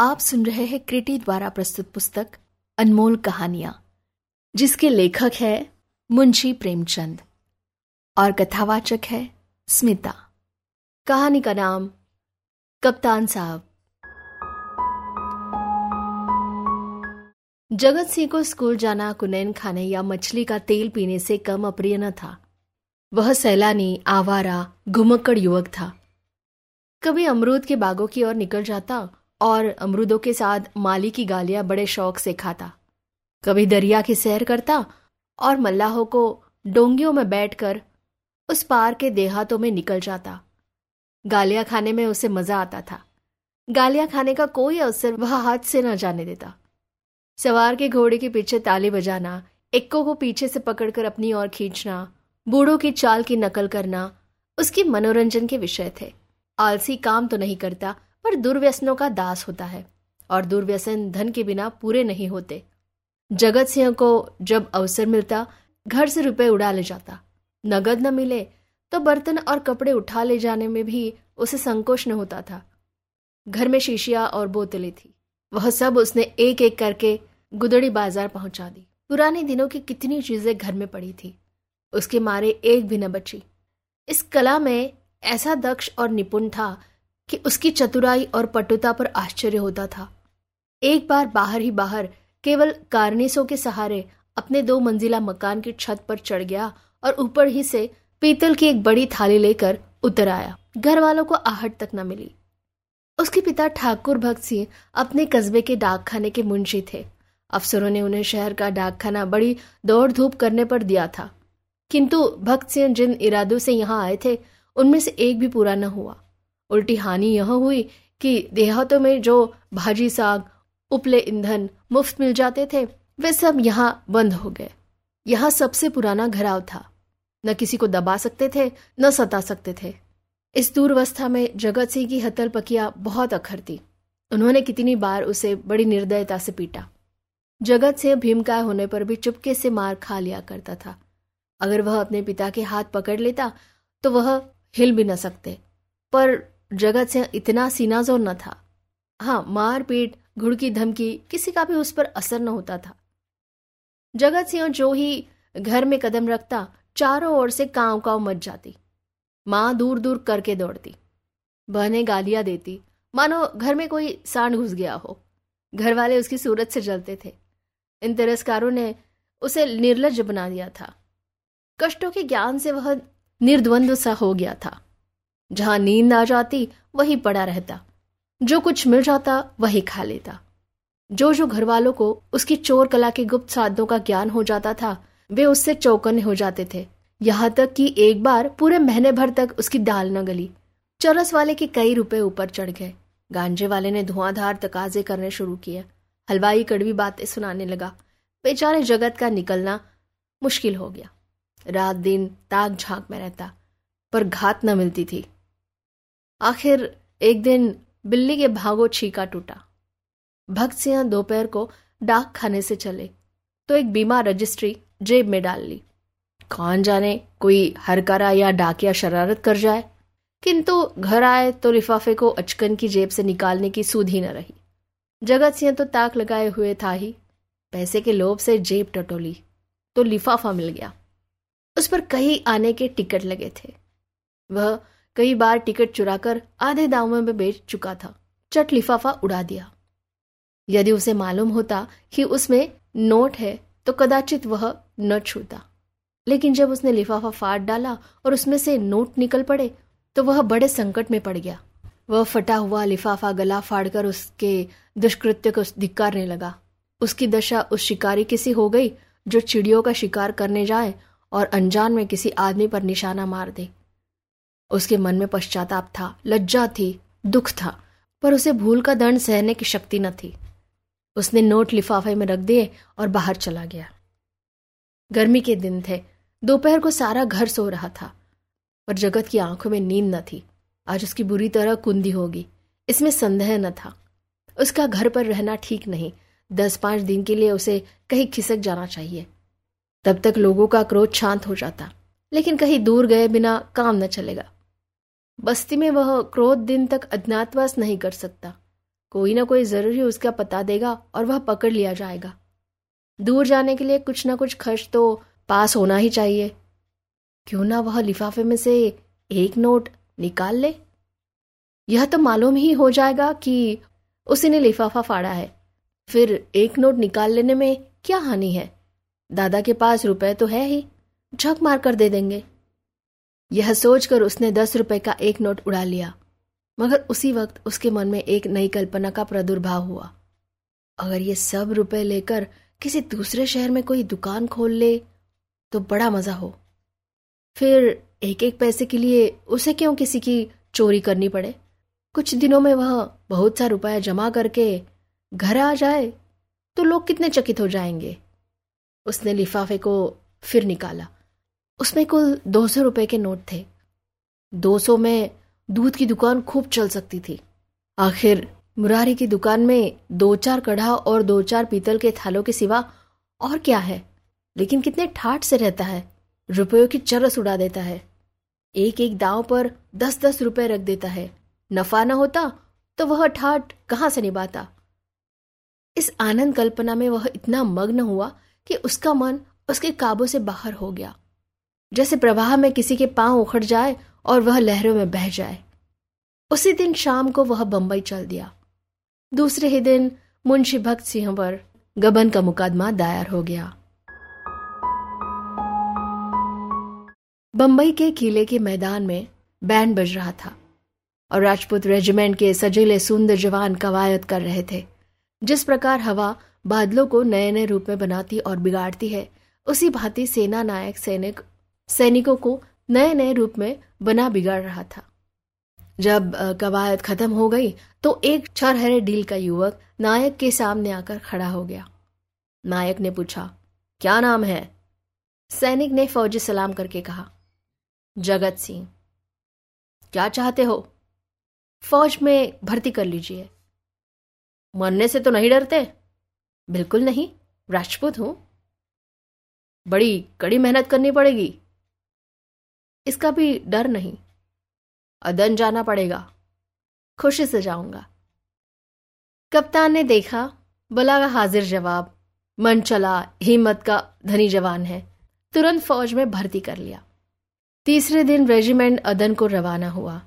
आप सुन रहे हैं क्रिटी द्वारा प्रस्तुत पुस्तक अनमोल कहानियाँ, जिसके लेखक है मुंशी प्रेमचंद और कथावाचक है स्मिता। कहानी का नाम कप्तान साहब। जगत सिंह को स्कूल जाना, कुनैन खाने या मछली का तेल पीने से कम अप्रिय न था। वह सैलानी, आवारा, घुमक्कड़ युवक था। कभी अमरूद के बागों की ओर निकल जाता और अमरूदों के साथ माली की गालियाँ बड़े शौक से खाता। कभी दरिया की सैर करता और मल्लाहों को डोंगियों में बैठकर उस पार के देहातों में निकल जाता। गालियाँ खाने में उसे मज़ा आता था। गालियाँ खाने का कोई अवसर वह हाथ से न जाने देता। सवार के घोड़े के पीछे ताली बजाना, इक्को को पीछे से पकड़कर अपनी ओर खींचना, बूढ़ों की चाल की नकल करना, उसकी मनोरंजन के विषय थे। आलसी काम तो नहीं करता पर दुर्व्यसनों का दास होता है और दुर्व्यसन धन के बिना पूरे नहीं होते। जगत सिंह को जब अवसर मिलता, घर से रुपए उड़ा ले जाता। नगद न मिले तो बर्तन और कपड़े उठा ले जाने में भी उसे संकोच न होता था। घर में शीशिया और बोतलें थी। वह सब उसने एक एक करके गुदड़ी बाज़ार पहुँचा दी। पुराने दिनों की कितनी चीज़ें घर में पड़ी थी। उसके मारे एक भी न बची। इस कला में ऐसा दक्ष और निपुण था कि उसकी चतुराई और पटुता पर आश्चर्य होता था। एक बार बाहर ही बाहर, केवल कार्निसों के सहारे अपने दो मंजिला मकान की छत पर चढ़ गया और ऊपर ही से पीतल की एक बड़ी थाली लेकर उतर आया। घर वालों को आहट तक न मिली। उसके पिता ठाकुर भक्त सिंह अपने कस्बे के डाकखाने के मुंशी थे। अफसरों ने उन्हें शहर का डाकखाना बड़ी दौड़ धूप करने पर दिया था। किंतु भक्त सिंह जिन इरादों से यहाँ आए थे, उनमें से एक भी पूरा न हुआ। उल्टी हानि यह हुई कि देहातों में जो भाजी साग, उपले ईंधन मुफ़्त मिल जाते थे, वे सब यहाँ बंद हो गए। यहाँ सबसे पुराना घराव था। न किसी को दबा सकते थे, न सता सकते थे। इस दूरवस्था में जगत सिंह की हतल पकिया बहुत अखर थी। उन्होंने कितनी बार उसे बड़ी निर्दयता से पीटा। जगत सिंह भीमकाय होने पर भी चुपके से मार खा लिया करता था। अगर वह अपने पिता के हाथ पकड़ लेता तो वह हिल भी न सकते। पर जगत से इतना सीना ज़ोर न था। हाँ मार पीट घुड़की धमकी, किसी का भी उस पर असर न होता था। जगत सिंह जो ही घर में कदम रखता, चारों ओर से काव काव मच जाती। माँ दूर दूर करके दौड़ती। बहने गालियाँ देती। मानो घर में कोई सांड घुस गया हो। घर वाले उसकी सूरत से जलते थे। इन तिरस्कारों ने उसे निर्लज बना दिया था। कष्टों के ज्ञान से वह निर्द्वंद सा हो गया था। जहाँ नींद आ जाती, वही पड़ा रहता। जो कुछ मिल जाता, वही खा लेता। जो जो घर वालों को उसकी चोर कला के गुप्त साधनों का ज्ञान हो जाता था, वे उससे चौकन्ने हो जाते थे। यहाँ तक कि एक बार पूरे महीने भर तक उसकी दाल न गली। चरस वाले के कई रुपए ऊपर चढ़ गए। गांजे वाले ने धुआंधार तकाजे करने शुरू किए। हलवाई कड़वी बातें सुनाने लगा। बेचारे जगत का निकलना मुश्किल हो गया। रात दिन ताक झाँक में रहता, पर घात न मिलती थी। आखिर एक दिन बिल्ली के भागो छीका टूटा। भक्त सिंह दोपहर को डाक खाने से चले तो एक बीमा रजिस्ट्री जेब में डाल ली। कौन जाने कोई हरकारा या डाकिया शरारत कर जाए। किंतु घर आए तो लिफाफे को अचकन की जेब से निकालने की सूध ही न रही। जगत सिंह तो ताक लगाए हुए था ही। पैसे के लोभ से जेब टटोली तो लिफाफा मिल गया। उस पर कई आने के टिकट लगे थे। वह कई बार टिकट चुराकर आधे दामों में बेच चुका था। चट लिफाफा उड़ा दिया। यदि उसे मालूम होता कि उसमें नोट है तो कदाचित वह न छूता। लेकिन जब उसने लिफाफा फाड़ डाला और उसमें से नोट निकल पड़े तो वह बड़े संकट में पड़ गया। वह फटा हुआ लिफाफा गला फाड़कर उसके दुष्कृत्य को धिक्कारने लगा। उसकी दशा उस शिकारी किसी हो गई, जो चिड़ियों का शिकार करने जाए और अनजान में किसी आदमी पर निशाना मार दे। उसके मन में पश्चाताप था, लज्जा थी, दुख था, पर उसे भूल का दंड सहने की शक्ति न थी। उसने नोट लिफाफे में रख दिए और बाहर चला गया। गर्मी के दिन थे, दोपहर को सारा घर सो रहा था, पर जगत की आँखों में नींद न थी। आज उसकी बुरी तरह कुंदी होगी, इसमें संदेह न था। उसका घर पर रहना ठीक नहीं दस पाँच दिन के लिए उसे कहीं खिसक जाना चाहिए। तब तक लोगों का क्रोध शांत हो जाता, लेकिन कहीं दूर गए बिना काम न चलेगा। बस्ती में वह क्रोध दिन तक अज्ञातवास नहीं कर सकता। कोई ना कोई ज़रूर उसका पता देगा और वह पकड़ लिया जाएगा। दूर जाने के लिए कुछ ना कुछ खर्च तो पास होना ही चाहिए। क्यों ना वह लिफाफे में से एक नोट निकाल ले? यह तो मालूम ही हो जाएगा कि उसी ने लिफाफा फाड़ा है। फिर एक नोट निकाल लेने में क्या हानि है? दादा के पास रुपए तो है ही। झक मार कर दे देंगे। यह सोचकर उसने दस रुपए का एक नोट उड़ा लिया। मगर उसी वक्त उसके मन में एक नई कल्पना का प्रादुर्भाव हुआ। अगर ये सब रुपए लेकर किसी दूसरे शहर में कोई दुकान खोल ले तो बड़ा मज़ा हो। फिर एक एक पैसे के लिए उसे क्यों किसी की चोरी करनी पड़े? कुछ दिनों में वह बहुत सा रुपया जमा करके घर आ जाए तो लोग कितने चकित हो जाएँगे? उसने लिफाफे को फिर निकाला। उसमें कुल दो सौ रुपए के नोट थे। दो सौ में दूध की दुकान खूब चल सकती थी। आखिर मुरारी की दुकान में दो चार कढ़ा और दो चार पीतल के थालों के सिवा और क्या है? लेकिन कितने ठाट से रहता है। रुपयों की चरस उड़ा देता है। एक एक दांव पर दस दस रुपए रख देता है। नफा न होता तो वह ठाट कहाँ से निभाता? इस आनंद कल्पना में वह इतना मग्न हुआ कि उसका मन उसके काबू से बाहर हो गया। जैसे प्रवाह में किसी के पाँव उखड़ जाए और वह लहरों में बह जाए। उसी दिन शाम को वह बंबई चल दिया। दूसरे ही दिन मुंशी भक्त सिंह पर गबन का मुकदमा दायर हो गया। बंबई के किले के मैदान में बैंड बज रहा था और राजपूत रेजिमेंट के सजीले सुंदर जवान कवायद कर रहे थे। जिस प्रकार हवा बादलों को नए नए रूप में बनाती और बिगाड़ती है, उसी भांति सेना नायक, सैनिक सैनिकों को नए नए रूप में बना बिगाड़ रहा था। जब कवायद खत्म हो गई तो एक छरहरे डील का युवक नायक के सामने आकर खड़ा हो गया। नायक ने पूछा, क्या नाम है? सैनिक ने फौजी सलाम करके कहा, जगत सिंह। क्या चाहते हो? फौज में भर्ती कर लीजिए। मरने से तो नहीं डरते? बिल्कुल नहीं राजपूत हूँ। बड़ी कड़ी मेहनत करनी पड़ेगी। इसका भी डर नहीं। अदन जाना पड़ेगा। खुशी से जाऊँगा। कप्तान ने देखा, बला का हाजिर जवाब, मन चला, हिम्मत का धनी जवान है। तुरंत फौज में भर्ती कर लिया। तीसरे दिन रेजिमेंट अदन को रवाना हुआ।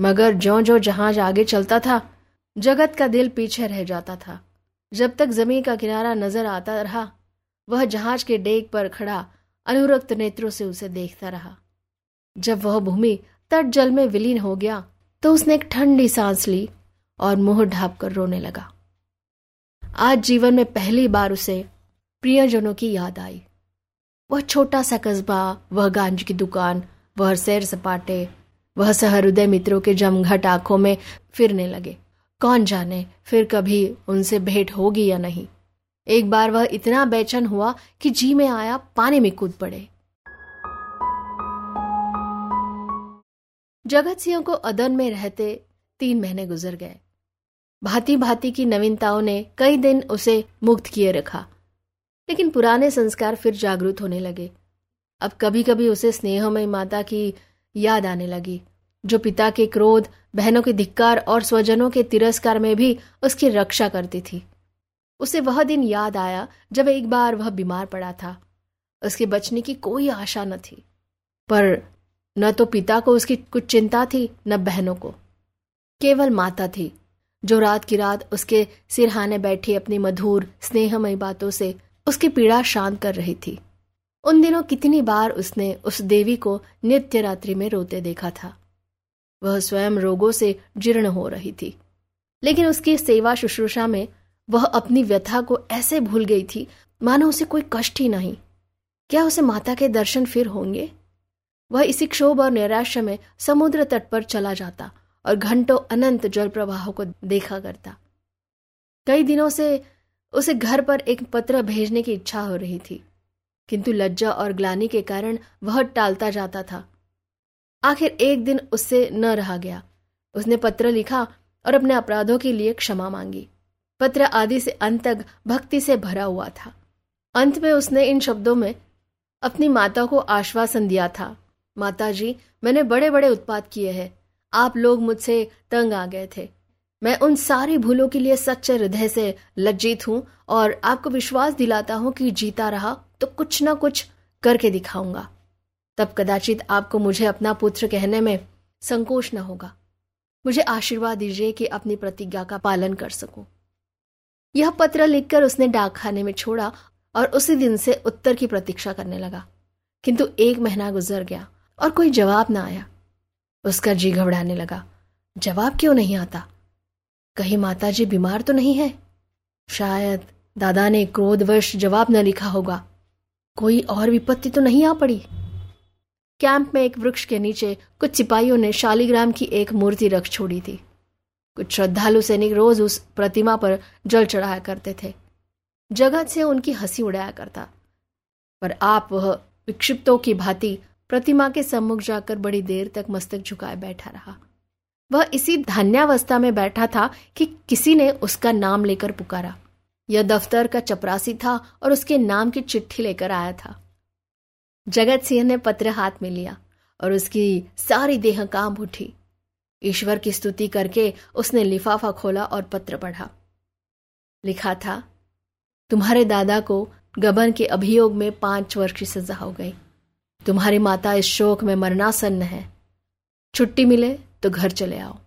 मगर जो जो जहाज़ आगे चलता था, जगत का दिल पीछे रह जाता था। जब तक ज़मीन का किनारा नज़र आता रहा, वह जहाज़ के डेक पर खड़ा, अनुरक्त नेत्रों से उसे देखता रहा। जब वह भूमि तट जल में विलीन हो गया तो उसने एक ठंडी सांस ली और मुँह ढाप कर रोने लगा। आज जीवन में पहली बार उसे प्रियजनों की याद आई। वह छोटा सा कस्बा, वह गांज की दुकान, वह सैर सपाटे, वह सहृदय मित्रों के जमघट आँखों में फिरने लगे। कौन जाने फिर कभी उनसे भेंट होगी या नहीं। एक बार वह इतना बेचैन हुआ कि जी में आया पानी में कूद पड़े। जगत सिंह को अदन में रहते तीन महीने गुजर गए। भांति भांति की नवीनताओं ने कई दिन उसे मुक्त किए रखा, लेकिन पुराने संस्कार फिर जागरूक होने लगे। अब कभी कभी उसे स्नेहमय माता की याद आने लगी, जो पिता के क्रोध, बहनों के धिक्कार और स्वजनों के तिरस्कार में भी उसकी रक्षा करती थी। उसे वह दिन याद आया जब एक बार वह बीमार पड़ा था। उसके बचने की कोई आशा न थी, पर न तो पिता को उसकी कुछ चिंता थी, न बहनों को। केवल माता थी, जो रात की रात उसके सिरहाने बैठी अपनी मधुर, स्नेहमयी बातों से उसकी पीड़ा शांत कर रही थी। उन दिनों कितनी बार उसने उस देवी को नित्य रात्रि में रोते देखा था। वह स्वयं रोगों से जीर्ण हो रही थी। लेकिन उसकी सेवा शुश्रूषा में वह अपनी व्यथा को ऐसे भूल गई थी, मानो उसे कोई कष्ट ही नहीं। क्या उसे माता के दर्शन फिर होंगे? वह इसी क्षोभ और नैराश्य में समुद्र तट पर चला जाता और घंटों अनंत जल प्रवाह को देखा करता। कई दिनों से उसे घर पर एक पत्र भेजने की इच्छा हो रही थी, किंतु लज्जा और ग्लानी के कारण वह टालता जाता था। आखिर एक दिन उससे न रहा गया। उसने पत्र लिखा और अपने अपराधों के लिए क्षमा मांगी। पत्र आदि से अंत तक भक्ति से भरा हुआ था। अंत में उसने इन शब्दों में अपनी माता को आश्वासन दिया था। माता जी मैंने बड़े बड़े उत्पाद किए हैं। आप लोग मुझसे तंग आ गए थे। मैं उन सारी भूलों के लिए सच्चे हृदय से लज्जित हूँ और आपको विश्वास दिलाता हूँ कि जीता रहा तो कुछ ना कुछ करके दिखाऊँगा। तब कदाचित आपको मुझे अपना पुत्र कहने में संकोच न होगा। मुझे आशीर्वाद दीजिए कि अपनी प्रतिज्ञा का पालन कर सकूँ। यह पत्र लिखकर उसने डाकखाने में छोड़ा और उसी दिन से उत्तर की प्रतीक्षा करने लगा। किंतु एक महीना गुजर गया। और कोई जवाब ना आया। उसका जी घबराने लगा। जवाब क्यों नहीं आता? कहीं माताजी बीमार तो नहीं है? शायद दादा ने क्रोधवश जवाब न लिखा होगा। कोई और विपत्ति तो नहीं आ पड़ी? कैंप में एक वृक्ष के नीचे कुछ सिपाहियों ने शालीग्राम की एक मूर्ति रख छोड़ी थी। कुछ श्रद्धालु सैनिक रोज उस प्रतिमा पर जल चढ़ाया करते थे। जगत से उनकी हँसी उड़ाया करता। पर आप वह विक्षिप्तों की भांति प्रतिमा के सम्मुख जाकर बड़ी देर तक मस्तक झुकाए बैठा रहा। वह इसी धान्यावस्था में बैठा था कि किसी ने उसका नाम लेकर पुकारा। यह दफ्तर का चपरासी था और उसके नाम की चिट्ठी लेकर आया था। जगत सिंह ने पत्र हाथ में लिया और उसकी सारी देह काम उठी। ईश्वर की स्तुति करके उसने लिफाफा खोला और पत्र पढ़ा। लिखा था, तुम्हारे दादा को गबन के अभियोग में पाँच वर्ष की सजा हो गई। तुम्हारी माता इस शोक में मरनासन्न है। छुट्टी मिले तो घर चले आओ।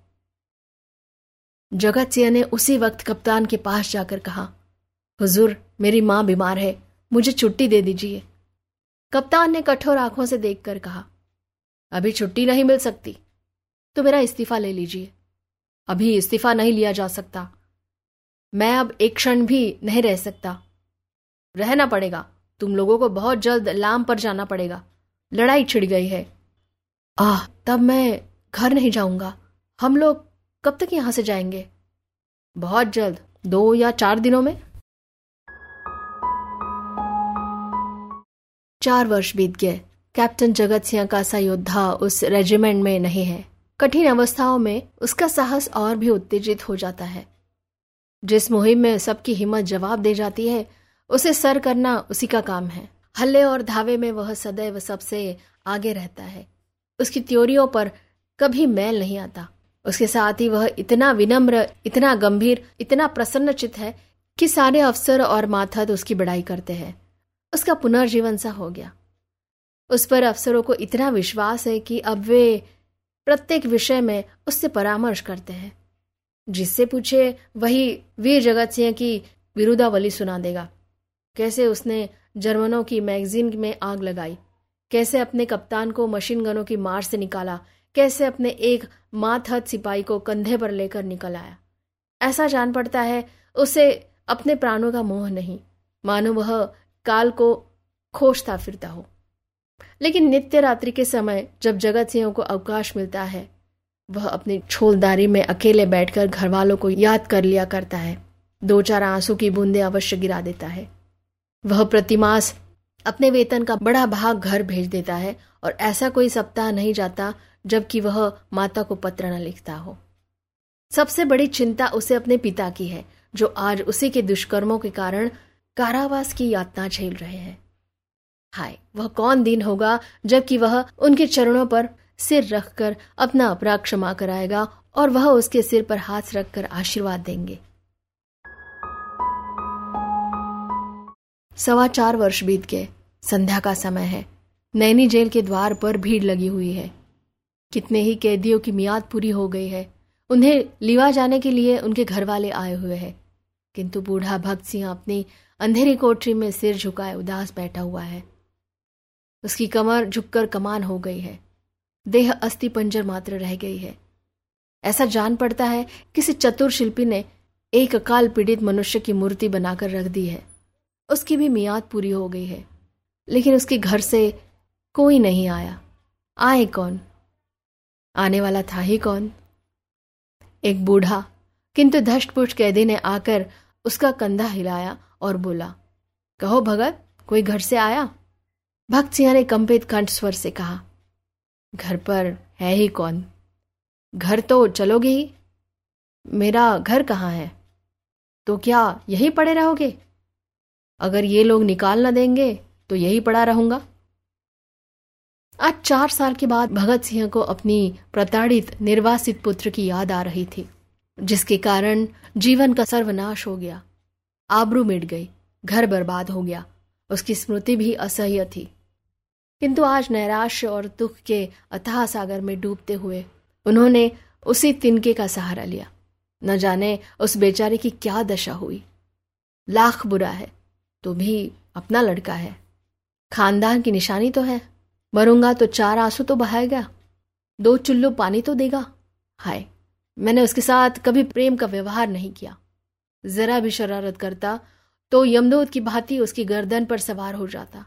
जगत सिंह ने उसी वक्त कप्तान के पास जाकर कहा, हुजूर, मेरी माँ बीमार है, मुझे छुट्टी दे दीजिए। कप्तान ने कठोर आँखों से देखकर कहा, अभी छुट्टी नहीं मिल सकती तो मेरा इस्तीफा ले लीजिए। अभी इस्तीफा नहीं लिया जा सकता। मैं अब एक क्षण भी नहीं रह सकता। रहना पड़ेगा, तुम लोगों को बहुत जल्द लाम पर जाना पड़ेगा। लड़ाई छिड़ गई है। आह, तब मैं घर नहीं जाऊँगा। हम लोग कब तक यहाँ से जाएँगे? बहुत जल्द। दो या चार दिनों में? चार वर्ष बीत गए। कैप्टन जगत सिंह का सा योद्धा उस रेजिमेंट में नहीं है। कठिन अवस्थाओं में उसका साहस और भी उत्तेजित हो जाता है। जिस मुहिम में सबकी हिम्मत जवाब दे जाती है, उसे सर करना उसी का काम है। हल्ले और धावे में वह सदैव सबसे आगे रहता है। उसकी त्योरियों पर कभी मैल नहीं आता। उसके साथ ही वह इतना विनम्र, इतना गंभीर, इतना प्रसन्नचित है कि सारे अफसर और माथद उसकी बड़ाई करते हैं। उसका पुनर्जीवन सा हो गया। उस पर अफसरों को इतना विश्वास है कि अब वे प्रत्येक विषय में उससे परामर्श करते हैं। जिससे पूछे, वही वीर जगत सिंह की विरुदावली सुना देगा। कैसे उसने जर्मनों की मैगजीन में आग लगाई। कैसे अपने कप्तान को मशीन गनों की मार से निकाला? कैसे अपने एक माथहत सिपाही को कंधे पर लेकर निकल आया? ऐसा जान पड़ता है, उसे अपने प्राणों का मोह नहीं। मानो वह काल को खोजता फिरता हो। लेकिन नित्य रात्रि के समय जब जगत सिंह को अवकाश मिलता है, वह अपनी छोलदारी में अकेले बैठकर घर वालों को याद कर लिया करता है। दो चार आँसू की बूंदे अवश्य गिरा देता है। वह प्रतिमास अपने वेतन का बड़ा भाग घर भेज देता है और ऐसा कोई सप्ताह नहीं जाता जबकि वह माता को पत्र न लिखता हो। सबसे बड़ी चिंता उसे अपने पिता की है, जो आज उसी के दुष्कर्मों के कारण कारावास की यातना झेल रहे हैं। हाय, वह कौन दिन होगा जबकि वह उनके चरणों पर सिर रखकर अपना अपराध क्षमा कराएगा और वह उसके सिर पर हाथ रखकर आशीर्वाद देंगे। सवा चार वर्ष बीत गए। संध्या का समय है। नैनी जेल के द्वार पर भीड़ लगी हुई है। कितने ही कैदियों की मियाद पूरी हो गई है। उन्हें लिवा जाने के लिए उनके घर वाले आए हुए हैं। किंतु बूढ़ा भक्त सिंह अपनी अंधेरी कोठरी में सिर झुकाए उदास बैठा हुआ है। उसकी कमर झुककर कमान हो गई है। देह अस्थि पंजर मात्र रह गई है। ऐसा जान पड़ता है किसी चतुर शिल्पी ने एक अकाल पीड़ित मनुष्य की मूर्ति बनाकर रख दी है। उसकी भी मियाद पूरी हो गई है। लेकिन उसके घर से कोई नहीं आया। आए कौन? आने वाला था ही कौन? एक बूढ़ा, किंतु धष्टपुष्ट कैदी ने आकर उसका कंधा हिलाया और बोला, कहो भगत, कोई घर से आया? भक्त सिंह ने कंपित कंठ स्वर से कहा, घर पर है ही कौन? घर तो चलोगे ही? मेरा घर कहाँ है? तो क्या यही पड़े रहोगे? अगर ये लोग निकाल ना देंगे तो यही पड़ा रहूँगा। आज चार साल के बाद भगत सिंह को अपनी प्रताड़ित, निर्वासित पुत्र की याद आ रही थी, जिसके कारण जीवन का सर्वनाश हो गया। आबरू मिट गई, घर बर्बाद हो गया, उसकी स्मृति भी असह्य थी। किंतु आज नैराश्य और दुख के अथाह सागर में डूबते हुए उन्होंने उसी तिनके का सहारा लिया। न जाने उस बेचारे की क्या दशा हुई। लाख बुरा है तो भी अपना लड़का है। खानदान की निशानी तो है। मरूँगा तो चार आँसू तो बहाएगा दो चुल्लू पानी तो देगा। हाय, मैंने उसके साथ कभी प्रेम का व्यवहार नहीं किया। जरा भी शरारत करता तो यमदूत की भांति उसकी गर्दन पर सवार हो जाता।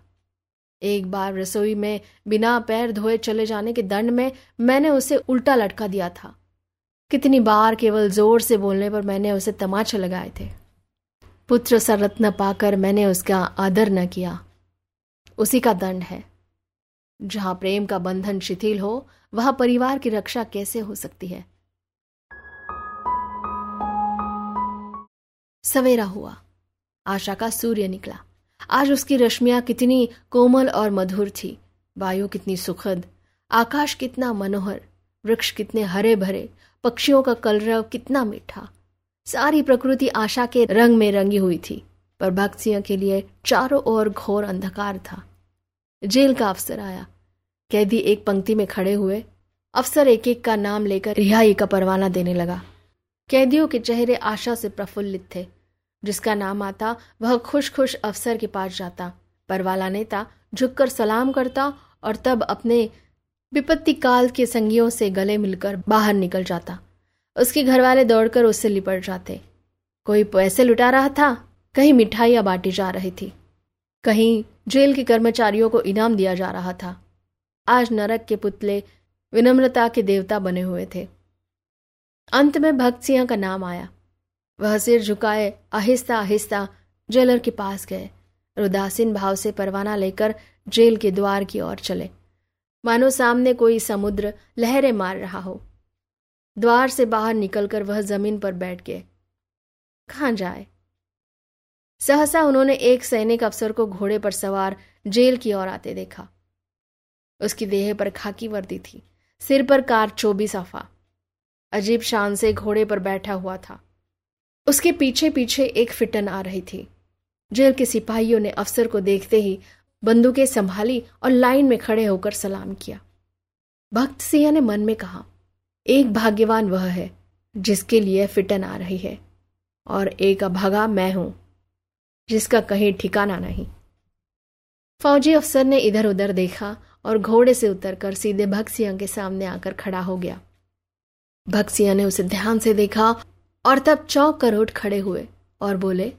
एक बार रसोई में बिना पैर धोए चले जाने के दंड में मैंने उसे उल्टा लटका दिया था। कितनी बार केवल ज़ोर से बोलने पर मैंने उसे तमाचे लगाए थे। पुत्र सरत्न पाकर मैंने उसका आदर न किया। उसी का दंड है। जहाँ प्रेम का बंधन शिथिल हो, वहाँ परिवार की रक्षा कैसे हो सकती है? सवेरा हुआ। आशा का सूर्य निकला। आज उसकी रश्मियाँ कितनी कोमल और मधुर थी। वायु कितनी सुखद। आकाश कितना मनोहर। वृक्ष कितने हरे भरे। पक्षियों का कलरव कितना मीठा। सारी प्रकृति आशा के रंग में रंगी हुई थी, पर भक्त सिंह के लिए चारों ओर घोर अंधकार था। जेल का अफसर आया। कैदी एक पंक्ति में खड़े हुए, अफसर एक एक का नाम लेकर रिहाई का परवाना देने लगा। कैदियों के चेहरे आशा से प्रफुल्लित थे। जिसका नाम आता, वह खुश खुश अफसर के पास जाता। परवाला नेता झुककर सलाम करता और तब अपने विपत्ति काल के संगियों से गले मिलकर बाहर निकल जाता। उसके घर वाले दौड़कर उससे लिपट जाते। कोई पैसे लुटा रहा था? कहीं मिठाइयाँ बांटी जा रही थी। कहीं जेल के कर्मचारियों को इनाम दिया जा रहा था। आज नरक के पुतले विनम्रता के देवता बने हुए थे। अंत में भक्त सिंह का नाम आया। वह सिर झुकाए, आहिस्ता आहिस्ता जेलर के पास गए। और उदासीन भाव से परवाना लेकर जेल के द्वार की ओर चले। मानो सामने कोई समुद्र लहरें मार रहा हो। द्वार से बाहर निकलकर वह ज़मीन पर बैठ गए। कहाँ जाए? सहसा उन्होंने एक सैनिक अफसर को घोड़े पर सवार जेल की ओर आते देखा। उसकी देह पर खाकी वर्दी थी, सिर पर कार चोबी सफ़ा। अजीब शान से घोड़े पर बैठा हुआ था। उसके पीछे पीछे एक फिटन आ रही थी। जेल के सिपाहियों ने अफसर को देखते ही बंदूकें संभाली और लाइन में खड़े होकर सलाम किया। भक्त सिंह ने मन में कहा एक भाग्यवान वह है, जिसके लिए फिटन आ रही है, और एक अभागा मैं हूँ, जिसका कहीं ठिकाना नहीं। फौजी अफसर ने इधर उधर देखा और घोड़े से उतरकर सीधे भक्त सिंह के सामने आकर खड़ा हो गया। भक्त सिंह ने उसे ध्यान से देखा और तब चौक कर उठ खड़े हुए और बोले,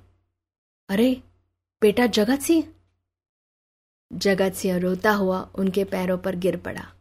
अरे, बेटा जगत सिंह जगत सिंह रोता हुआ उनके पैरों पर गिर पड़ा।